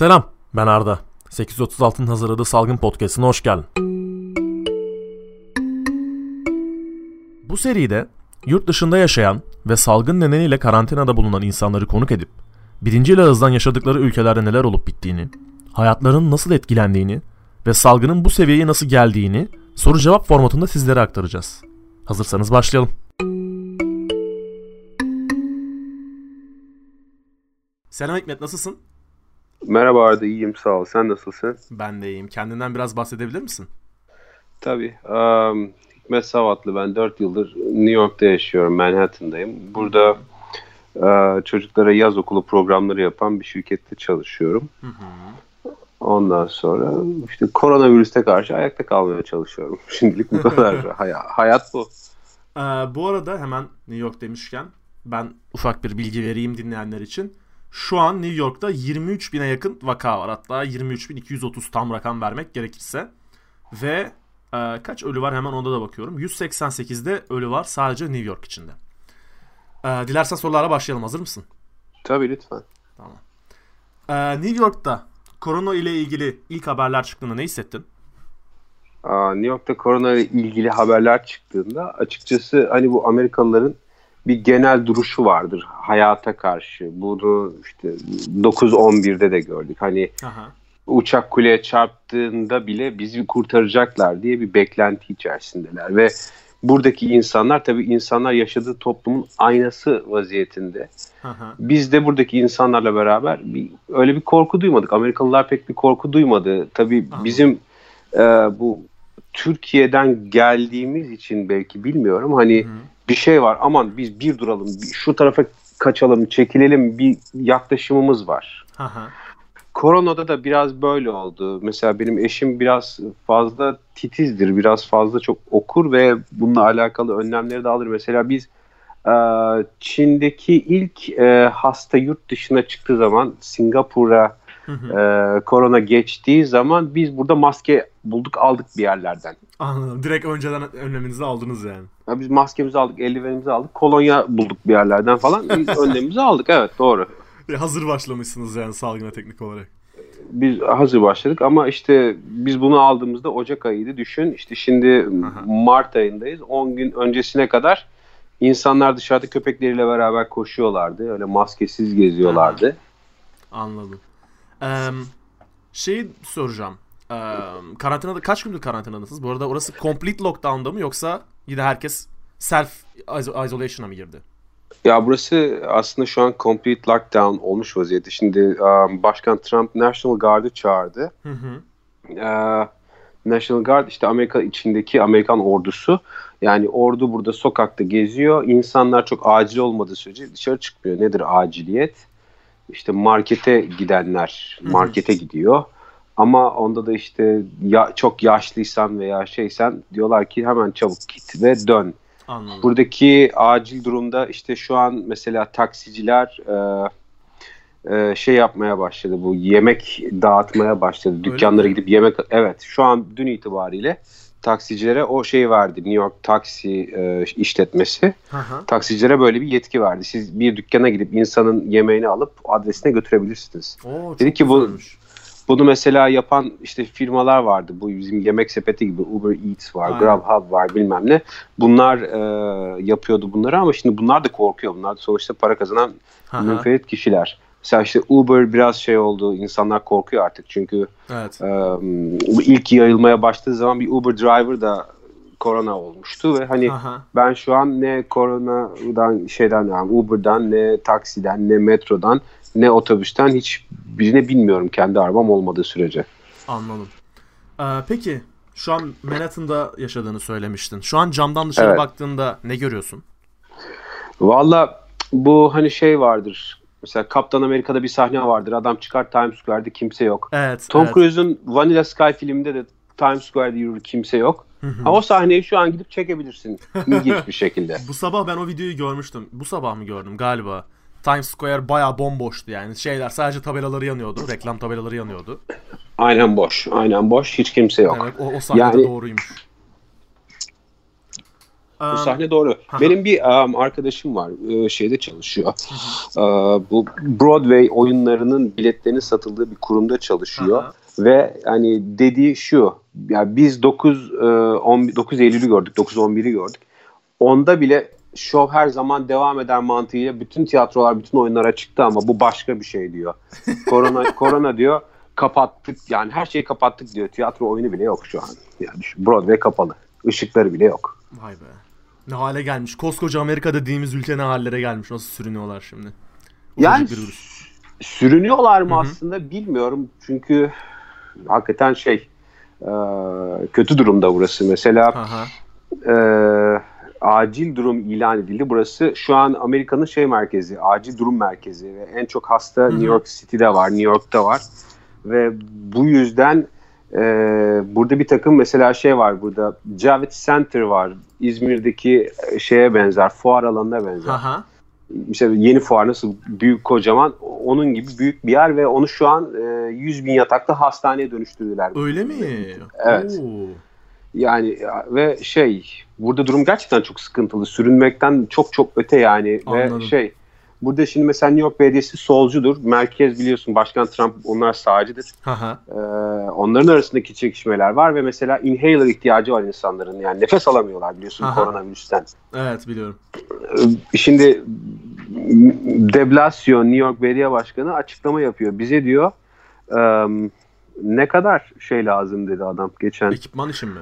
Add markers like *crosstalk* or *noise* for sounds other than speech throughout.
Selam, ben Arda. 836'ın hazırladığı Salgın Podcast'ına hoş geldin. Bu seride yurt dışında yaşayan ve salgın nedeniyle karantinada bulunan insanları konuk edip birinci ağızdan yaşadıkları ülkelerde neler olup bittiğini, hayatlarının nasıl etkilendiğini ve salgının bu seviyeye nasıl geldiğini soru cevap formatında sizlere aktaracağız. Hazırsanız başlayalım. Selam Hikmet nasılsın? Merhaba Arda, iyiyim sağ ol. Sen nasılsın? Ben de iyiyim. Kendinden biraz bahsedebilir misin? Tabii. Um, Hikmet Savatlı. Ben 4 yıldır New York'ta yaşıyorum. Manhattan'dayım. Burada uh, çocuklara yaz okulu programları yapan bir şirkette çalışıyorum. Hı hı. Ondan sonra işte koronavirüste karşı ayakta kalmaya çalışıyorum. *laughs* Şimdilik bu kadar. *laughs* Hay- hayat bu. Ee, bu arada hemen New York demişken ben ufak bir bilgi vereyim dinleyenler için. Şu an New York'ta 23 bine yakın vaka var. Hatta 23.230 tam rakam vermek gerekirse. Ve e, kaç ölü var hemen onda da bakıyorum. 188'de ölü var sadece New York içinde. E, dilersen sorulara başlayalım. Hazır mısın? Tabii lütfen. Tamam. E, New York'ta korona ile ilgili ilk haberler çıktığında ne hissettin? Aa, New York'ta korona ile ilgili haberler çıktığında açıkçası hani bu Amerikalıların bir genel duruşu vardır hayata karşı. Bunu işte 9-11'de de gördük. Hani Aha. uçak kuleye çarptığında bile bizi kurtaracaklar diye bir beklenti içerisindeler ve buradaki insanlar tabii insanlar yaşadığı toplumun aynası vaziyetinde. Aha. Biz de buradaki insanlarla beraber bir, öyle bir korku duymadık. Amerikalılar pek bir korku duymadı. Tabii Aha. bizim e, bu Türkiye'den geldiğimiz için belki bilmiyorum. Hani Hı bir şey var aman biz bir duralım bir şu tarafa kaçalım çekilelim bir yaklaşımımız var. Aha. Koronada da biraz böyle oldu. Mesela benim eşim biraz fazla titizdir, biraz fazla çok okur ve bununla alakalı önlemleri de alır. Mesela biz e, Çin'deki ilk e, hasta yurt dışına çıktığı zaman Singapur'a e, korona geçtiği zaman biz burada maske bulduk aldık bir yerlerden. Anladım. Direkt önceden önleminizi aldınız yani. Ya biz maskemizi aldık, eldivenimizi aldık, kolonya bulduk bir yerlerden falan. *laughs* önlemimizi aldık evet doğru. hazır başlamışsınız yani salgına teknik olarak. Biz hazır başladık ama işte biz bunu aldığımızda Ocak ayıydı düşün. İşte şimdi Aha. Mart ayındayız. 10 gün öncesine kadar insanlar dışarıda köpekleriyle beraber koşuyorlardı. Öyle maskesiz geziyorlardı. Aha. Anladım. Ee, şeyi soracağım. Ee, karantinada kaç gündür karantinadasınız? Bu arada orası complete lockdown'da mı yoksa yine herkes self isolation'a mı girdi? Ya burası aslında şu an complete lockdown olmuş vaziyette. Şimdi um, Başkan Trump National Guard'ı çağırdı. Hı hı. Uh, National Guard işte Amerika içindeki Amerikan ordusu. Yani ordu burada sokakta geziyor. İnsanlar çok acil olmadığı sürece dışarı çıkmıyor. Nedir aciliyet? İşte markete gidenler markete gidiyor. Ama onda da işte ya, çok yaşlıysan veya şeysen diyorlar ki hemen çabuk git ve dön. Anladım. Buradaki acil durumda işte şu an mesela taksiciler e, e, şey yapmaya başladı bu yemek dağıtmaya başladı. Dükkanlara gidip yemek evet şu an dün itibariyle taksicilere o şey verdi. New York taksi e, işletmesi. Aha. Taksicilere böyle bir yetki verdi. Siz bir dükkana gidip insanın yemeğini alıp adresine götürebilirsiniz. Oo, Dedi ki bu bunu mesela yapan işte firmalar vardı. Bu bizim yemek sepeti gibi Uber Eats var, Aynen. Grubhub var bilmem ne. Bunlar e, yapıyordu bunları ama şimdi bunlar da korkuyor. Bunlar da sonuçta para kazanan münferit kişiler. Mesela işte Uber biraz şey oldu. insanlar korkuyor artık çünkü evet. e, ilk yayılmaya başladığı zaman bir Uber driver da korona olmuştu ve hani Aha. ben şu an ne koronadan şeyden yani Uber'dan ne taksiden ne metrodan ne otobüsten hiç birine bilmiyorum kendi arabam olmadığı sürece. Anladım. Ee, peki şu an Manhattan'da yaşadığını söylemiştin. Şu an camdan dışarı evet. baktığında ne görüyorsun? Valla bu hani şey vardır Mesela Kaptan Amerika'da bir sahne vardır. Adam çıkar Times Square'de kimse yok. Evet. Tom evet. Cruise'un Vanilla Sky filminde de Times Square'de yürür kimse yok. Ha, o sahneyi şu an gidip çekebilirsin. İlginç bir şekilde. *laughs* Bu sabah ben o videoyu görmüştüm. Bu sabah mı gördüm galiba. Times Square baya bomboştu yani. Şeyler sadece tabelaları yanıyordu. Reklam tabelaları yanıyordu. Aynen boş. Aynen boş. Hiç kimse yok. Evet o, o sahnede yani, doğruymuş. Bu sahne doğru. Aha. Benim bir um, arkadaşım var. E, şeyde çalışıyor. Uh, bu Broadway oyunlarının biletlerinin satıldığı bir kurumda çalışıyor. Aha. Ve hani dediği şu. Ya biz 9 10 9 Eylül'ü gördük. 9 11'i gördük. Onda bile şov her zaman devam eder mantığıyla bütün tiyatrolar, bütün oyunlara çıktı ama bu başka bir şey diyor. Korona *laughs* korona diyor kapattık yani her şeyi kapattık diyor. Tiyatro oyunu bile yok şu an. Yani Broadway kapalı. Işıkları bile yok. Vay be. Ne hale gelmiş. Koskoca Amerika dediğimiz ülke ne hallere gelmiş. Nasıl sürünüyorlar şimdi? Ufacık yani sürünüyorlar mı Hı-hı. aslında bilmiyorum. Çünkü hakikaten şey e, kötü durumda burası. Mesela e, acil durum ilan edildi. Burası şu an Amerika'nın şey merkezi, acil durum merkezi ve en çok hasta Hı-hı. New York City'de var, New York'ta var ve bu yüzden e, burada bir takım mesela şey var burada Javits Center var İzmir'deki şeye benzer fuar alanına benzer. Aha. İşte yeni fuar nasıl büyük kocaman onun gibi büyük bir yer ve onu şu an e, 100 bin yataklı hastaneye dönüştürdüler. Öyle mi? Evet. Oo. Yani ve şey burada durum gerçekten çok sıkıntılı. Sürünmekten çok çok öte yani Anladım. ve şey Burada şimdi mesela New York Belediyesi solcudur. Merkez biliyorsun Başkan Trump onlar sağcıdır. Ee, onların arasındaki çekişmeler var ve mesela inhaler ihtiyacı var insanların. Yani nefes alamıyorlar biliyorsun Aha. koronavirüsten. Evet biliyorum. Ee, şimdi de Blasio New York Belediye Başkanı açıklama yapıyor. Bize diyor um, ne kadar şey lazım dedi adam geçen. Ekipman için mi?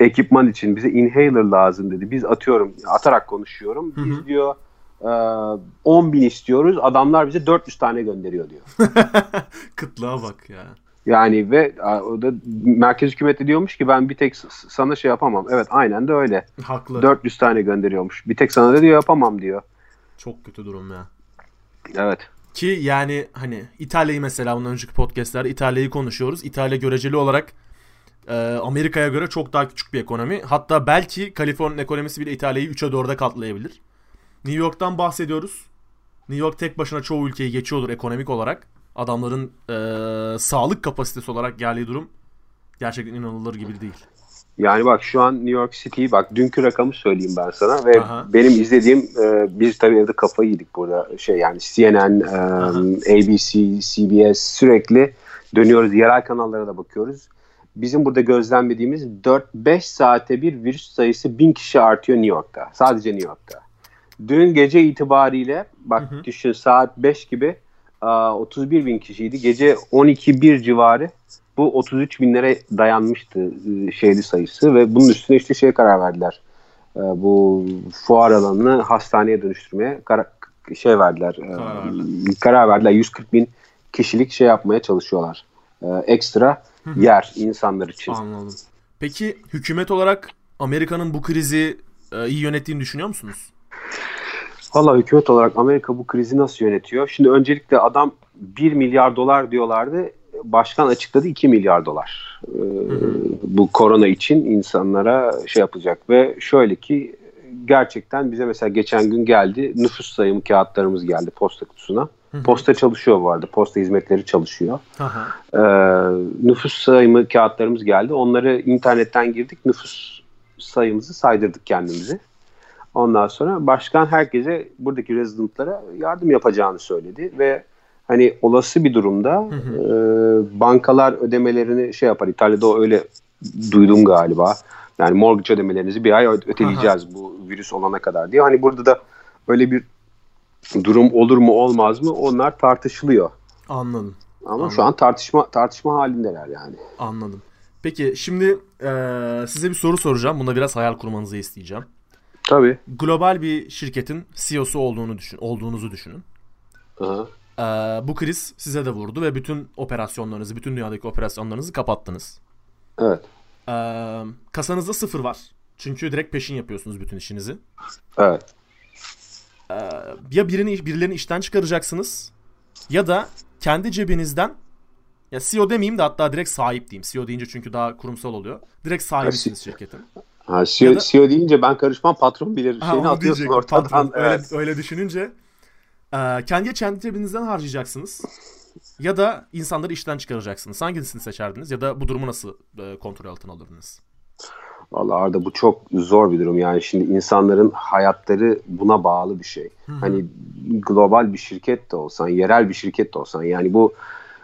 Ekipman için bize inhaler lazım dedi. Biz atıyorum atarak konuşuyorum. Biz Hı-hı. diyor 10 ee, bin istiyoruz. Adamlar bize 400 tane gönderiyor diyor. *laughs* Kıtlığa bak ya. Yani ve o da merkez hükümeti diyormuş ki ben bir tek sana şey yapamam. Evet aynen de öyle. Haklı. 400 tane gönderiyormuş. Bir tek sana da diyor yapamam diyor. Çok kötü durum ya. Evet. Ki yani hani İtalya'yı mesela bundan önceki podcastlerde İtalya'yı konuşuyoruz. İtalya göreceli olarak e, Amerika'ya göre çok daha küçük bir ekonomi. Hatta belki Kaliforniya ekonomisi bile İtalya'yı 3'e 4'e katlayabilir. New York'tan bahsediyoruz. New York tek başına çoğu ülkeyi geçiyordur ekonomik olarak. Adamların e, sağlık kapasitesi olarak geldiği durum gerçekten inanılır gibi değil. Yani bak şu an New York City bak dünkü rakamı söyleyeyim ben sana ve Aha. benim izlediğim e, biz tabii evde kafayı yedik burada şey yani CNN, e, ABC, CBS sürekli dönüyoruz yerel kanallara da bakıyoruz. Bizim burada gözlemlediğimiz 4-5 saate bir virüs sayısı 1000 kişi artıyor New York'ta. Sadece New York'ta. Dün gece itibariyle bak hı hı. düşün saat 5 gibi 31 bin kişiydi. Gece 12 bir civarı bu 33 binlere dayanmıştı ıı, şeyli sayısı ve bunun üstüne işte şeye karar verdiler. Bu fuar alanını hastaneye dönüştürmeye karar, şey verdiler. Karar, karar verdiler. 140 bin kişilik şey yapmaya çalışıyorlar. Ekstra yer insanlar için. Anladım. Peki hükümet olarak Amerika'nın bu krizi iyi yönettiğini düşünüyor musunuz? Valla hükümet olarak Amerika bu krizi nasıl yönetiyor? Şimdi öncelikle adam 1 milyar dolar diyorlardı. Başkan açıkladı 2 milyar dolar. Ee, bu korona için insanlara şey yapacak ve şöyle ki gerçekten bize mesela geçen gün geldi nüfus sayımı kağıtlarımız geldi posta kutusuna. Posta çalışıyor bu arada. Posta hizmetleri çalışıyor. Ee, nüfus sayımı kağıtlarımız geldi. Onları internetten girdik. Nüfus sayımızı saydırdık kendimizi. Ondan sonra başkan herkese buradaki residentlara yardım yapacağını söyledi ve hani olası bir durumda hı hı. E, bankalar ödemelerini şey yapar. İtalya'da öyle duydum galiba. Yani mortgage ödemelerinizi bir ay öteleyeceğiz Aha. bu virüs olana kadar diye. Hani burada da öyle bir durum olur mu olmaz mı onlar tartışılıyor. Anladım. Ama Anladım. şu an tartışma tartışma halindeler yani. Anladım. Peki şimdi e, size bir soru soracağım. Bunda biraz hayal kurmanızı isteyeceğim. Tabii. Global bir şirketin CEO'su olduğunu düşün, olduğunuzu düşünün. Aha. Ee, bu kriz size de vurdu ve bütün operasyonlarınızı, bütün dünyadaki operasyonlarınızı kapattınız. Evet. Ee, kasanızda sıfır var. Çünkü direkt peşin yapıyorsunuz bütün işinizi. Evet. Ee, ya birini birilerini işten çıkaracaksınız ya da kendi cebinizden ya CEO demeyeyim de hatta direkt sahip diyeyim. CEO deyince çünkü daha kurumsal oluyor. Direkt sahibisiniz şirketin. Ha, CEO, da, CEO deyince ben karışmam patron bilir ha, şeyini atıyorsun diyecek, ortadan. Patron, evet. öyle, öyle düşününce e, kendi kendi cebinizden harcayacaksınız. Ya da insanları işten çıkaracaksınız. Hangisini seçerdiniz ya da bu durumu nasıl e, kontrol altına alırdınız? Vallahi Arda bu çok zor bir durum yani şimdi insanların hayatları buna bağlı bir şey. Hı-hı. Hani global bir şirket de olsan, yerel bir şirket de olsan yani bu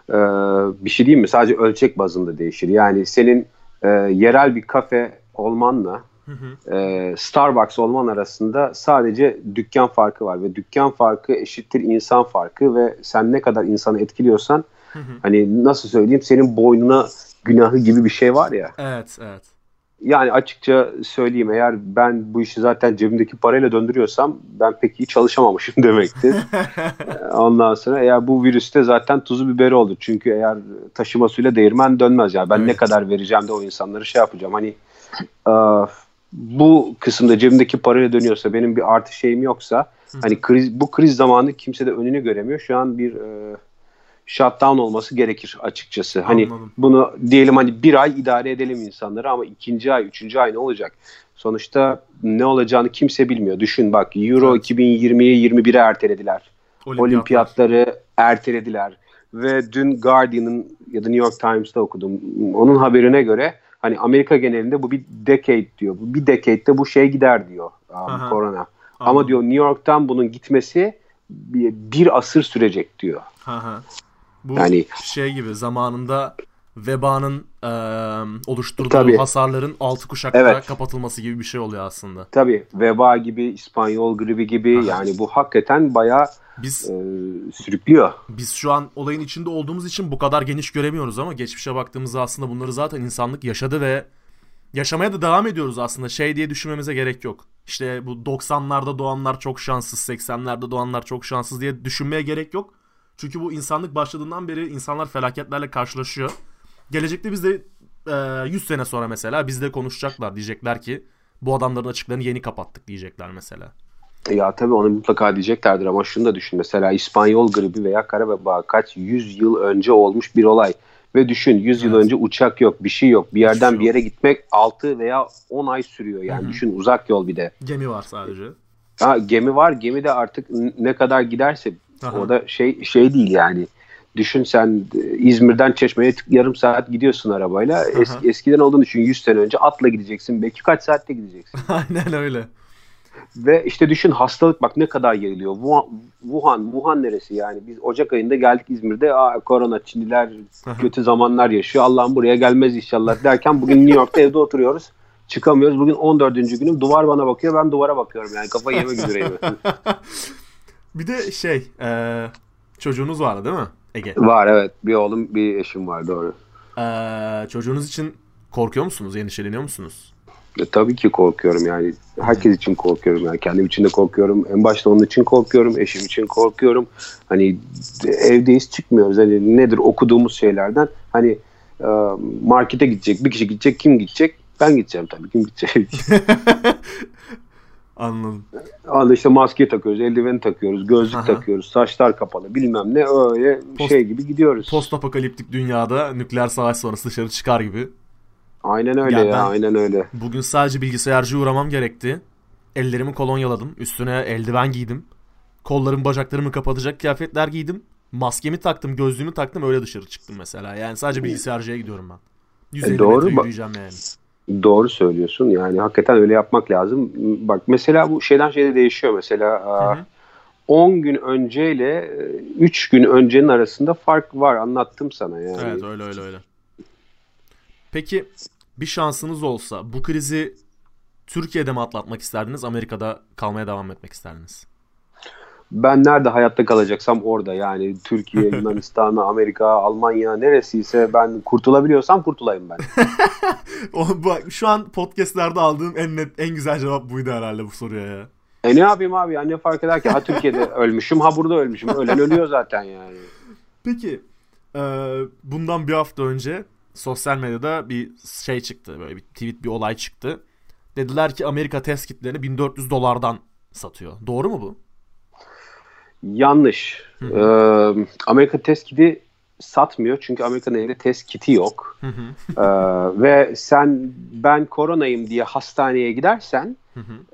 e, bir şey değil mi? Sadece ölçek bazında değişir. Yani senin e, yerel bir kafe olmanla hı hı. E, Starbucks olman arasında sadece dükkan farkı var ve dükkan farkı eşittir insan farkı ve sen ne kadar insanı etkiliyorsan hı hı. hani nasıl söyleyeyim senin boynuna günahı gibi bir şey var ya. Evet, evet. Yani açıkça söyleyeyim eğer ben bu işi zaten cebimdeki parayla döndürüyorsam ben pek iyi çalışamamışım *laughs* demektir. *laughs* Ondan sonra eğer bu virüste zaten tuzu biberi olur. Çünkü eğer taşımasıyla değirmen dönmez. Yani ben evet. ne kadar vereceğim de o insanları şey yapacağım. Hani bu kısımda cebimdeki parayla dönüyorsa benim bir artı şeyim yoksa Hı. hani kriz bu kriz zamanı kimse de önünü göremiyor. Şu an bir uh, shutdown olması gerekir açıkçası. Hani Anladım. bunu diyelim hani bir ay idare edelim insanları ama ikinci ay, üçüncü ay ne olacak? Sonuçta ne olacağını kimse bilmiyor. Düşün bak Euro evet. 2020'ye 21'e ertelediler. Olimpiyatlar. Olimpiyatları ertelediler. Ve dün Guardian'ın ya da New York Times'ta okudum. Onun haberine göre hani Amerika genelinde bu bir decade diyor. Bu bir decade'de bu şey gider diyor um, korona. Anladım. Ama diyor New York'tan bunun gitmesi bir, bir asır sürecek diyor. Aha. Bu yani, şey gibi zamanında vebanın e, oluşturduğu tabii. hasarların altı kuşakta evet. kapatılması gibi bir şey oluyor aslında. Tabii veba gibi, İspanyol gribi gibi Aha. yani bu hakikaten bayağı biz e, sürüklüyor. Biz şu an olayın içinde olduğumuz için bu kadar geniş göremiyoruz ama geçmişe baktığımızda aslında bunları zaten insanlık yaşadı ve yaşamaya da devam ediyoruz aslında. Şey diye düşünmemize gerek yok. İşte bu 90'larda doğanlar çok şanssız, 80'lerde doğanlar çok şanssız diye düşünmeye gerek yok. Çünkü bu insanlık başladığından beri insanlar felaketlerle karşılaşıyor. Gelecekte biz de e, 100 sene sonra mesela bizde konuşacaklar. Diyecekler ki bu adamların açıklarını yeni kapattık diyecekler mesela. Ya tabii onu mutlaka diyeceklerdir ama şunu da düşün. Mesela İspanyol gribi veya kara kaç yüz yıl önce olmuş bir olay. Ve düşün 100 evet. yıl önce uçak yok, bir şey yok. Bir yerden şey bir yere gitmek 6 veya 10 ay sürüyor. Yani Hı-hı. düşün uzak yol bir de. Gemi var sadece. Ha, gemi var. Gemi de artık ne kadar giderse Aha. o da şey şey değil yani. Düşün sen e, İzmir'den Çeşme'ye yarım saat gidiyorsun arabayla. Es, eskiden olduğunu düşün 100 sene önce atla gideceksin. Belki kaç saatte gideceksin. *laughs* Aynen öyle. Ve işte düşün hastalık bak ne kadar yayılıyor. Wuhan, Wuhan, Wuhan neresi yani? Biz Ocak ayında geldik İzmir'de. Aa, korona, Çinliler kötü zamanlar yaşıyor. Allah'ım buraya gelmez inşallah derken bugün New York'ta evde oturuyoruz. Çıkamıyoruz. Bugün 14. günüm. Duvar bana bakıyor. Ben duvara bakıyorum yani. Kafayı yemek üzereyim. *laughs* bir de şey e, çocuğunuz vardı değil mi Ege? Var evet. Bir oğlum bir eşim var doğru. E, çocuğunuz için korkuyor musunuz? Endişeleniyor musunuz? E, tabii ki korkuyorum yani. Herkes için korkuyorum yani. Kendim için de korkuyorum. En başta onun için korkuyorum. Eşim için korkuyorum. Hani evdeyiz çıkmıyoruz. Hani nedir okuduğumuz şeylerden. Hani e, markete gidecek. Bir kişi gidecek. Kim gidecek? Ben gideceğim tabii. Kim gidecek? *laughs* Anladım. Anda işte maske takıyoruz, eldiveni takıyoruz, gözlük Aha. takıyoruz, saçlar kapalı bilmem ne öyle Post, şey gibi gidiyoruz. Post apokaliptik dünyada nükleer savaş sonrası dışarı çıkar gibi. Aynen öyle ya, ya aynen öyle. Bugün sadece bilgisayarcı uğramam gerekti. Ellerimi kolonyaladım. Üstüne eldiven giydim. Kollarımı bacaklarımı kapatacak kıyafetler giydim. Maskemi taktım, gözlüğümü taktım öyle dışarı çıktım mesela. Yani sadece bilgisayarcıya gidiyorum ben. 150 e doğru, metre yürüyeceğim yani. Doğru söylüyorsun. Yani hakikaten öyle yapmak lazım. Bak mesela bu şeyden şeye değişiyor. Mesela hı hı. 10 gün önceyle 3 gün öncenin arasında fark var. Anlattım sana yani. Evet öyle öyle öyle. Peki bir şansınız olsa bu krizi Türkiye'de mi atlatmak isterdiniz, Amerika'da kalmaya devam etmek isterdiniz? Ben nerede hayatta kalacaksam orada yani Türkiye, *laughs* Yunanistan, Amerika, Almanya neresiyse ben kurtulabiliyorsam kurtulayım ben. *laughs* Bak şu an podcastlerde aldığım en net en güzel cevap buydu herhalde bu soruya ya. E ne yapayım abi ya ne fark eder ki ha Türkiye'de *laughs* ölmüşüm ha burada ölmüşüm ölen ölüyor zaten yani. Peki e, bundan bir hafta önce sosyal medyada bir şey çıktı. Böyle bir tweet bir olay çıktı. Dediler ki Amerika test kitlerini 1400 dolardan satıyor. Doğru mu bu? Yanlış. Ee, Amerika test kiti satmıyor çünkü Amerika'nın elinde test kiti yok. ee, ve sen ben koronayım diye hastaneye gidersen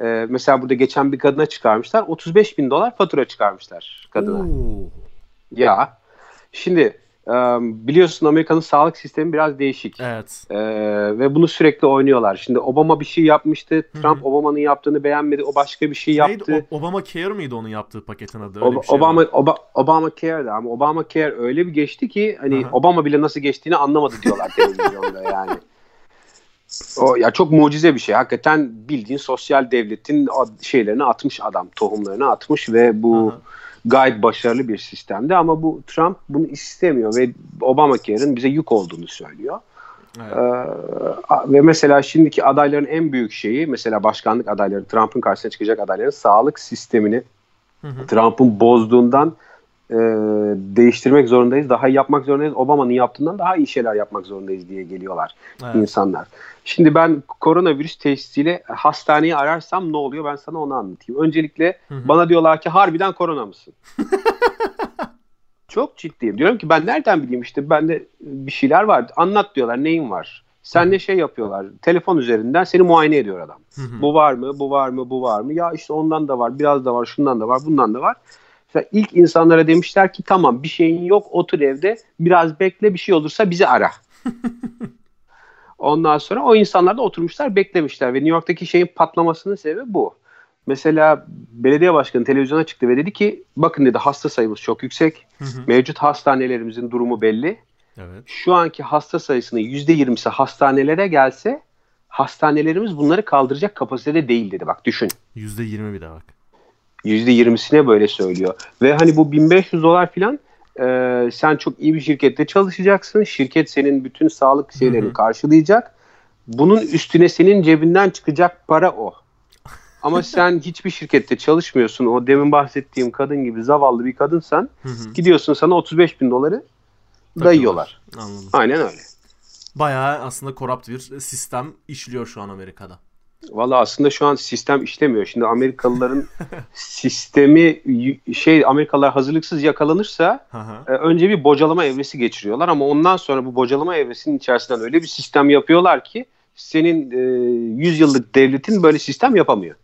e, mesela burada geçen bir kadına çıkarmışlar 35 bin dolar fatura çıkarmışlar kadına. Oo. Ya şimdi biliyorsun Amerika'nın sağlık sistemi biraz değişik. Evet. Ee, ve bunu sürekli oynuyorlar. Şimdi Obama bir şey yapmıştı. Trump Obama'nın yaptığını beğenmedi. O başka bir şey yaptı. Neydi? O, Obama Care miydi onun yaptığı paketin adı? Öyle Ob- şey Obama Oba, Obama Care'di ama Obama Care öyle bir geçti ki hani Aha. Obama bile nasıl geçtiğini anlamadı diyorlar televizyonda yani. O ya çok mucize bir şey. Hakikaten bildiğin sosyal devletin şeylerini atmış adam, tohumlarını atmış ve bu Aha gayet başarılı bir sistemdi ama bu Trump bunu istemiyor ve Obamacare'ın bize yük olduğunu söylüyor. Evet. Ee, ve mesela şimdiki adayların en büyük şeyi mesela başkanlık adayları Trump'ın karşısına çıkacak adayların sağlık sistemini Trump'ın bozduğundan e, değiştirmek zorundayız. Daha iyi yapmak zorundayız. Obama'nın yaptığından daha iyi şeyler yapmak zorundayız diye geliyorlar evet. insanlar. Şimdi ben koronavirüs testiyle hastaneyi ararsam ne oluyor ben sana onu anlatayım. Öncelikle hı hı. bana diyorlar ki harbiden korona mısın? *laughs* Çok ciddiyim. Diyorum ki ben nereden bileyim işte bende bir şeyler var. Anlat diyorlar neyin var? Sen ne şey yapıyorlar. Telefon üzerinden seni muayene ediyor adam. Hı hı. Bu var mı? Bu var mı? Bu var mı? Ya işte ondan da var. Biraz da var. Şundan da var. Bundan da var. Mesela ilk insanlara demişler ki tamam bir şeyin yok otur evde biraz bekle bir şey olursa bizi ara. *laughs* Ondan sonra o insanlar da oturmuşlar beklemişler ve New York'taki şeyin patlamasının sebebi bu. Mesela belediye başkanı televizyona çıktı ve dedi ki bakın dedi hasta sayımız çok yüksek. Hı hı. Mevcut hastanelerimizin durumu belli. Evet. Şu anki hasta sayısının %20'si hastanelere gelse hastanelerimiz bunları kaldıracak kapasitede değil dedi. Bak düşün. %20 bir de bak. %20'sine böyle söylüyor. Ve hani bu 1500 dolar filan e, sen çok iyi bir şirkette çalışacaksın. Şirket senin bütün sağlık şeylerini Hı-hı. karşılayacak. Bunun üstüne senin cebinden çıkacak para o. Ama *laughs* sen hiçbir şirkette çalışmıyorsun. O demin bahsettiğim kadın gibi zavallı bir kadınsan Hı-hı. gidiyorsun sana 35 bin doları dayıyorlar. Anladım. Aynen öyle. Bayağı aslında korrupt bir sistem işliyor şu an Amerika'da. Valla aslında şu an sistem işlemiyor. Şimdi Amerikalıların *laughs* sistemi şey Amerikalılar hazırlıksız yakalanırsa e, önce bir bocalama evresi geçiriyorlar ama ondan sonra bu bocalama evresinin içerisinden öyle bir sistem yapıyorlar ki senin e, 100 yıllık devletin böyle sistem yapamıyor.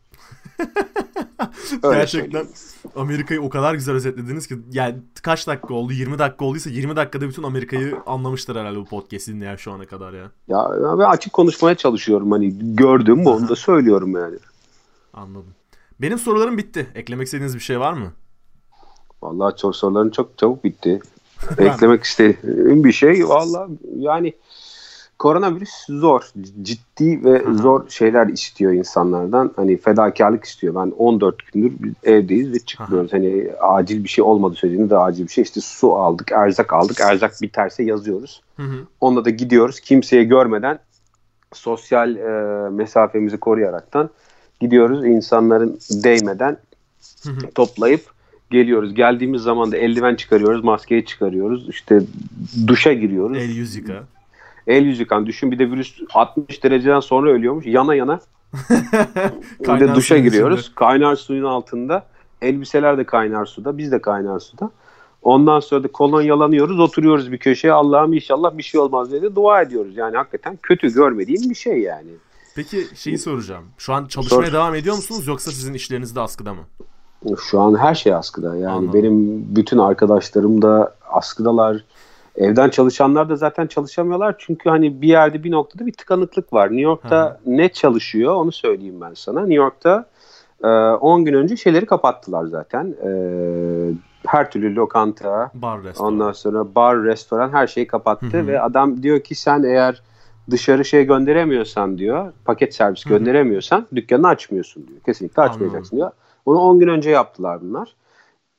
Gerçekten Amerika'yı o kadar güzel özetlediniz ki yani kaç dakika oldu? 20 dakika olduysa 20 dakikada bütün Amerika'yı anlamıştır herhalde bu podcast'i dinleyen şu ana kadar ya. Ya ben açık konuşmaya çalışıyorum hani gördüm onu da söylüyorum yani. *laughs* Anladım. Benim sorularım bitti. Eklemek istediğiniz bir şey var mı? Vallahi çok soruların çok çabuk bitti. *laughs* Eklemek istediğim bir şey vallahi yani koronavirüs zor. Ciddi ve Hı-hı. zor şeyler istiyor insanlardan. Hani fedakarlık istiyor. Ben 14 gündür evdeyiz ve çıkmıyoruz. Hı-hı. Hani acil bir şey olmadı söylediğinde de acil bir şey. İşte su aldık, erzak aldık. Erzak biterse yazıyoruz. Hı-hı. Onunla da gidiyoruz. Kimseyi görmeden sosyal e, mesafemizi koruyaraktan gidiyoruz. İnsanların değmeden Hı-hı. toplayıp geliyoruz. Geldiğimiz zaman da eldiven çıkarıyoruz, maskeyi çıkarıyoruz. İşte duşa giriyoruz. El yüz yıka el yüz yıkan. Düşün bir de virüs 60 dereceden sonra ölüyormuş. Yana yana. *laughs* bir de duşa giriyoruz. Içinde. Kaynar suyun altında. Elbiseler de kaynar suda. Biz de kaynar suda. Ondan sonra da kolonyalanıyoruz. Oturuyoruz bir köşeye. Allah'ım inşallah bir şey olmaz diye dua ediyoruz. Yani hakikaten kötü görmediğim bir şey yani. Peki şeyi soracağım. Şu an çalışmaya Sor. devam ediyor musunuz yoksa sizin işleriniz de askıda mı? Şu an her şey askıda. Yani Anladım. benim bütün arkadaşlarım da askıdalar. Evden çalışanlar da zaten çalışamıyorlar çünkü hani bir yerde bir noktada bir tıkanıklık var. New York'ta Hı. ne çalışıyor onu söyleyeyim ben sana. New York'ta 10 e, gün önce şeyleri kapattılar zaten. E, her türlü lokanta, bar, restoran. ondan sonra bar, restoran her şeyi kapattı Hı-hı. ve adam diyor ki sen eğer dışarı şey gönderemiyorsan diyor, paket servis gönderemiyorsan Hı-hı. dükkanını açmıyorsun diyor. Kesinlikle açmayacaksın Anladım. diyor. Bunu 10 gün önce yaptılar bunlar.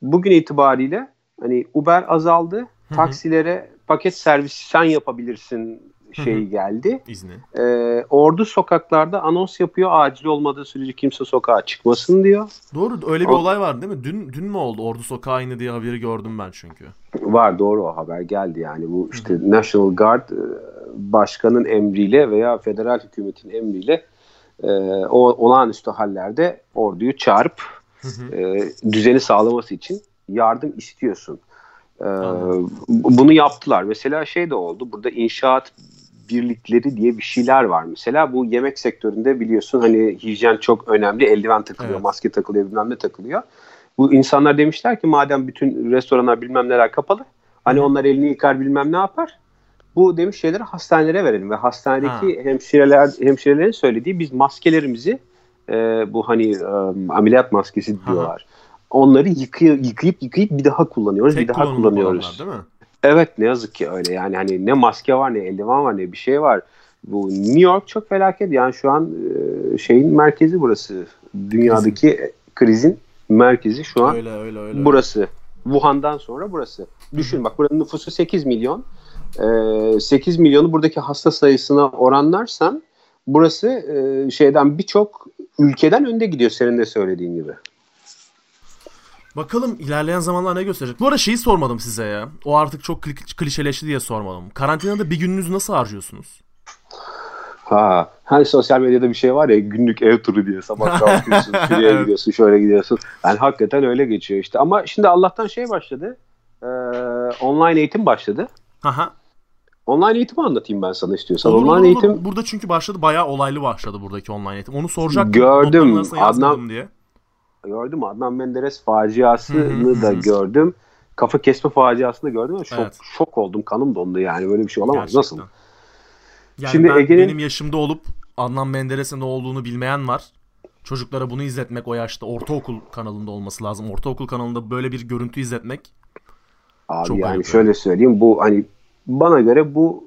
Bugün itibariyle hani Uber azaldı taksilere paket servisi sen yapabilirsin şeyi geldi. İzni. Ee, ordu sokaklarda anons yapıyor acil olmadığı sürece kimse sokağa çıkmasın diyor. Doğru öyle bir o... olay var değil mi? Dün dün mü oldu ordu sokağı indi diye haberi gördüm ben çünkü. Var doğru o haber geldi yani bu işte Hı-hı. National Guard e, başkanın emriyle veya federal hükümetin emriyle e, o olağanüstü hallerde orduyu çağırıp e, düzeni sağlaması için yardım istiyorsun. Ee, bunu yaptılar. Mesela şey de oldu. Burada inşaat birlikleri diye bir şeyler var. Mesela bu yemek sektöründe biliyorsun hani hijyen çok önemli. Eldiven takılıyor, evet. maske takılıyor, bilmem ne takılıyor. Bu insanlar demişler ki madem bütün restoranlar bilmem neler kapalı Hani onlar elini yıkar bilmem ne yapar. Bu demiş şeyleri hastanelere verelim ve hastanedeki ha. hemşireler hemşirelerin söylediği biz maskelerimizi e, bu hani e, ameliyat maskesi diyorlar. Onları yıkayıp yıkayıp yıkayıp bir daha kullanıyoruz, Tek bir daha kullanıyoruz. Değil mi? Evet ne yazık ki öyle yani hani ne maske var ne eldiven var ne bir şey var. Bu New York çok felaket yani şu an e, şeyin merkezi burası. Dünyadaki Krizin. krizin merkezi şu an öyle, öyle, öyle, burası. Wuhan'dan sonra burası. Düşün bak buranın nüfusu 8 milyon. E, 8 milyonu buradaki hasta sayısına oranlarsan burası e, şeyden birçok ülkeden önde gidiyor senin de söylediğin gibi. Bakalım ilerleyen zamanlar ne gösterecek. Bu arada şeyi sormadım size ya. O artık çok klişeleşti diye sormadım. Karantinada bir gününüzü nasıl harcıyorsunuz? Ha, hani sosyal medyada bir şey var ya günlük ev turu diye sabah *laughs* kalkıyorsun, şuraya gidiyorsun, şöyle gidiyorsun. Yani hakikaten öyle geçiyor işte. Ama şimdi Allah'tan şey başladı. E, online eğitim başladı. Aha. Online eğitimi anlatayım ben sana istiyorsan. Olur, online olur, eğitim burada çünkü başladı bayağı olaylı başladı buradaki online eğitim. Onu soracak. Gördüm. Adnan diye. Gördüm Adnan Menderes faciasını da *laughs* gördüm. Kafa kesme faciasını da gördüm. Şok evet. şok oldum. Kanım dondu yani. Böyle bir şey olamaz. Gerçekten. Nasıl? Yani Şimdi ben, Ege'nin... benim yaşımda olup Adnan Menderes'in ne olduğunu bilmeyen var. Çocuklara bunu izletmek o yaşta ortaokul kanalında olması lazım. Ortaokul kanalında böyle bir görüntü izletmek Abi çok yani ayıp şöyle söyleyeyim bu hani bana göre bu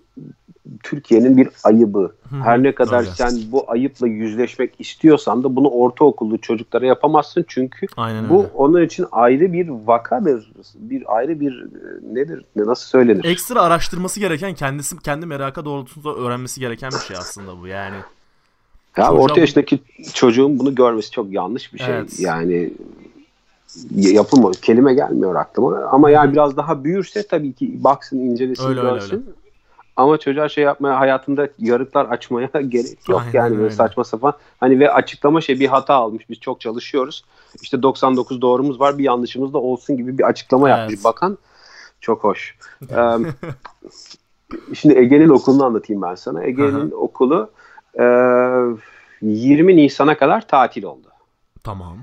Türkiye'nin bir ayıbı. Her ne kadar Öyle. sen bu ayıpla yüzleşmek istiyorsan da bunu ortaokullu çocuklara yapamazsın çünkü Aynen bu öyle. onun için ayrı bir vakadır. Bir ayrı bir e, nedir? Nasıl söylenir? Ekstra araştırması gereken kendisi kendi meraka doğrultusunda öğrenmesi gereken bir şey aslında bu. Yani ya Çocuğa orta yaşındaki çocuğun bunu görmesi çok yanlış bir şey. Evet. Yani yapılmıyor. Kelime gelmiyor aklıma. Ama yani biraz daha büyürse tabii ki baksın incelesin öyle, görsün. Öyle, öyle. Ama çocuğa şey yapmaya hayatında yarıklar açmaya *laughs* gerek yok Aynen yani böyle saçma sapan. Hani ve açıklama şey bir hata almış. Biz çok çalışıyoruz. İşte 99 doğrumuz var bir yanlışımız da olsun gibi bir açıklama evet. yapmış bakan. Çok hoş. *laughs* ee, şimdi Ege'nin okulunu anlatayım ben sana. Ege'nin okulu e, 20 Nisan'a kadar tatil oldu. Tamam.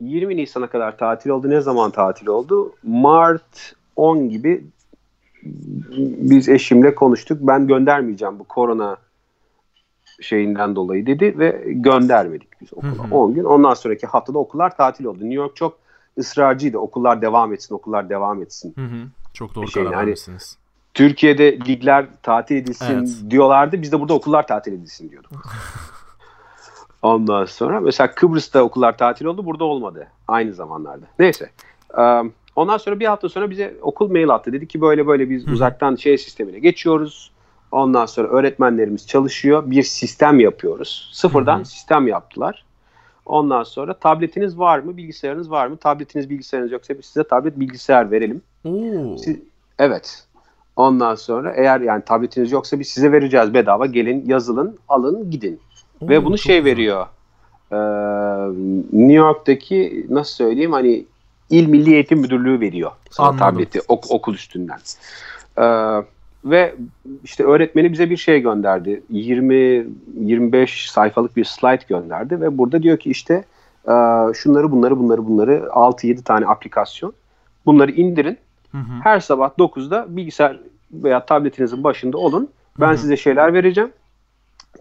20 Nisan'a kadar tatil oldu. Ne zaman tatil oldu? Mart 10 gibi biz eşimle konuştuk. Ben göndermeyeceğim bu korona şeyinden dolayı dedi ve göndermedik biz okula. 10 gün. Ondan sonraki haftada okullar tatil oldu. New York çok ısrarcıydı. Okullar devam etsin, okullar devam etsin. Hı hı. Çok doğru şey, karar hani, Türkiye'de ligler tatil edilsin evet. diyorlardı. Biz de burada okullar tatil edilsin diyorduk. *laughs* Ondan sonra mesela Kıbrıs'ta okullar tatil oldu. Burada olmadı. Aynı zamanlarda. Neyse. Um, Ondan sonra bir hafta sonra bize okul mail attı. Dedi ki böyle böyle biz Hı. uzaktan şey sistemine geçiyoruz. Ondan sonra öğretmenlerimiz çalışıyor. Bir sistem yapıyoruz. Sıfırdan Hı. sistem yaptılar. Ondan sonra tabletiniz var mı? Bilgisayarınız var mı? Tabletiniz bilgisayarınız yoksa biz size tablet bilgisayar verelim. Siz, evet. Ondan sonra eğer yani tabletiniz yoksa biz size vereceğiz bedava. Gelin yazılın, alın, gidin. Oo, Ve bunu şey güzel. veriyor. Ee, New York'taki nasıl söyleyeyim hani İl Milli Eğitim Müdürlüğü veriyor sana Anladım. tableti ok, okul üstünden. Ee, ve işte öğretmeni bize bir şey gönderdi. 20-25 sayfalık bir slide gönderdi ve burada diyor ki işte e, şunları bunları bunları bunları 6-7 tane aplikasyon. Bunları indirin. Hı hı. Her sabah 9'da bilgisayar veya tabletinizin başında olun. Ben hı hı. size şeyler vereceğim.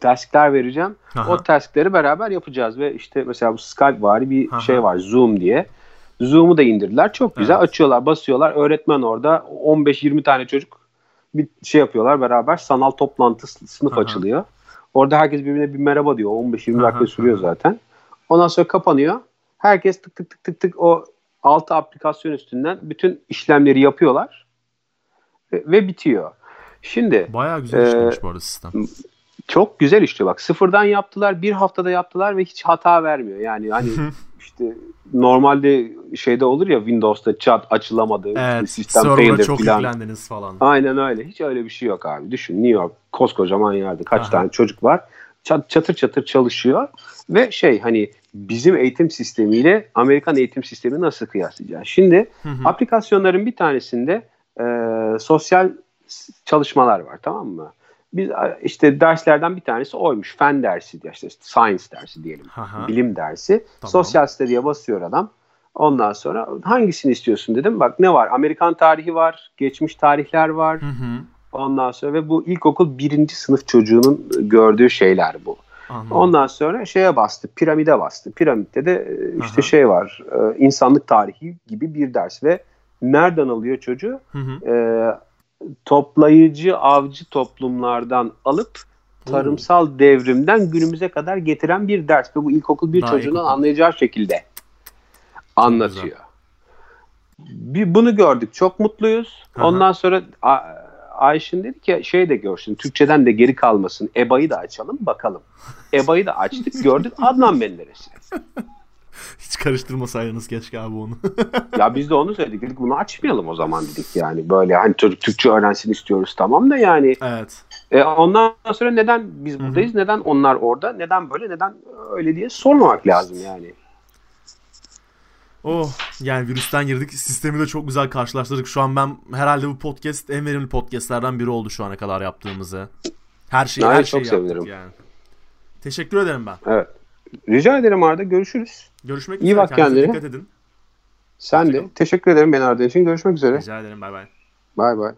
Taskler vereceğim. Aha. O taskleri beraber yapacağız ve işte mesela bu Skype var bir Aha. şey var Zoom diye. Zoom'u da indirdiler. Çok güzel. Evet. Açıyorlar, basıyorlar. Öğretmen orada 15-20 tane çocuk bir şey yapıyorlar beraber. Sanal toplantı sınıf Aha. açılıyor. Orada herkes birbirine bir merhaba diyor. 15-20 dakika sürüyor zaten. Ondan sonra kapanıyor. Herkes tık tık tık tık tık o 6 aplikasyon üstünden bütün işlemleri yapıyorlar. Ve, ve bitiyor. Şimdi bayağı güzel işlemiş e, bu arada sistem. Çok güzel işliyor bak. Sıfırdan yaptılar, bir haftada yaptılar ve hiç hata vermiyor. Yani hani *laughs* işte normalde şeyde olur ya Windows'ta chat açılamadı. Evet, sistem server'a çok falan. yüklendiniz falan. Aynen öyle. Hiç öyle bir şey yok abi. Düşün New York koskocaman yerde kaç Aha. tane çocuk var. Çat, çatır çatır çalışıyor ve şey hani bizim eğitim sistemiyle Amerikan eğitim sistemi nasıl kıyaslayacağız? Şimdi hı hı. aplikasyonların bir tanesinde e, sosyal çalışmalar var tamam mı? Biz işte derslerden bir tanesi oymuş. Fen dersi, işte science dersi diyelim. Aha. Bilim dersi. Tamam. Sosyal study'ye basıyor adam. Ondan sonra hangisini istiyorsun dedim. Bak ne var? Amerikan tarihi var, geçmiş tarihler var. Hı hı. Ondan sonra ve bu ilkokul birinci sınıf çocuğunun gördüğü şeyler bu. Anladım. Ondan sonra şeye bastı, piramide bastı. Piramitte de e, işte Aha. şey var, e, insanlık tarihi gibi bir ders ve nereden alıyor çocuğu? Hı hı. E, toplayıcı avcı toplumlardan alıp tarımsal devrimden günümüze kadar getiren bir ders ve bu ilkokul bir Daha çocuğunun ilkokul. anlayacağı şekilde anlatıyor. Bir bunu gördük, çok mutluyuz. Aha. Ondan sonra A- Ayşin dedi ki şey de görsün, Türkçeden de geri kalmasın. EBA'yı da açalım bakalım. EBA'yı da açtık, gördük *laughs* Adnan Menderes'i. Hiç karıştırmasaydınız keşke abi onu. *laughs* Ya biz de onu söyledik. Dedik bunu açmayalım o zaman dedik yani. Böyle hani çocuk Türkçe öğrensin istiyoruz tamam da yani. evet. E, ondan sonra neden biz buradayız, neden onlar orada, neden böyle, neden öyle diye sormamak lazım yani. Oh yani virüsten girdik. Sistemi de çok güzel karşılaştırdık. Şu an ben herhalde bu podcast en verimli podcastlerden biri oldu şu ana kadar yaptığımızı. Her şeyi Ay, her çok şeyi yaptık sevinirim. yani. Teşekkür ederim ben. Evet. Rica ederim Arda. Görüşürüz. Görüşmek İyi üzere. bak Kendinize kendine. dikkat edin. Sen de. Hoşçakalın. Teşekkür ederim beni aradığın için. Görüşmek üzere. Rica ederim. Bay bay. Bay bay.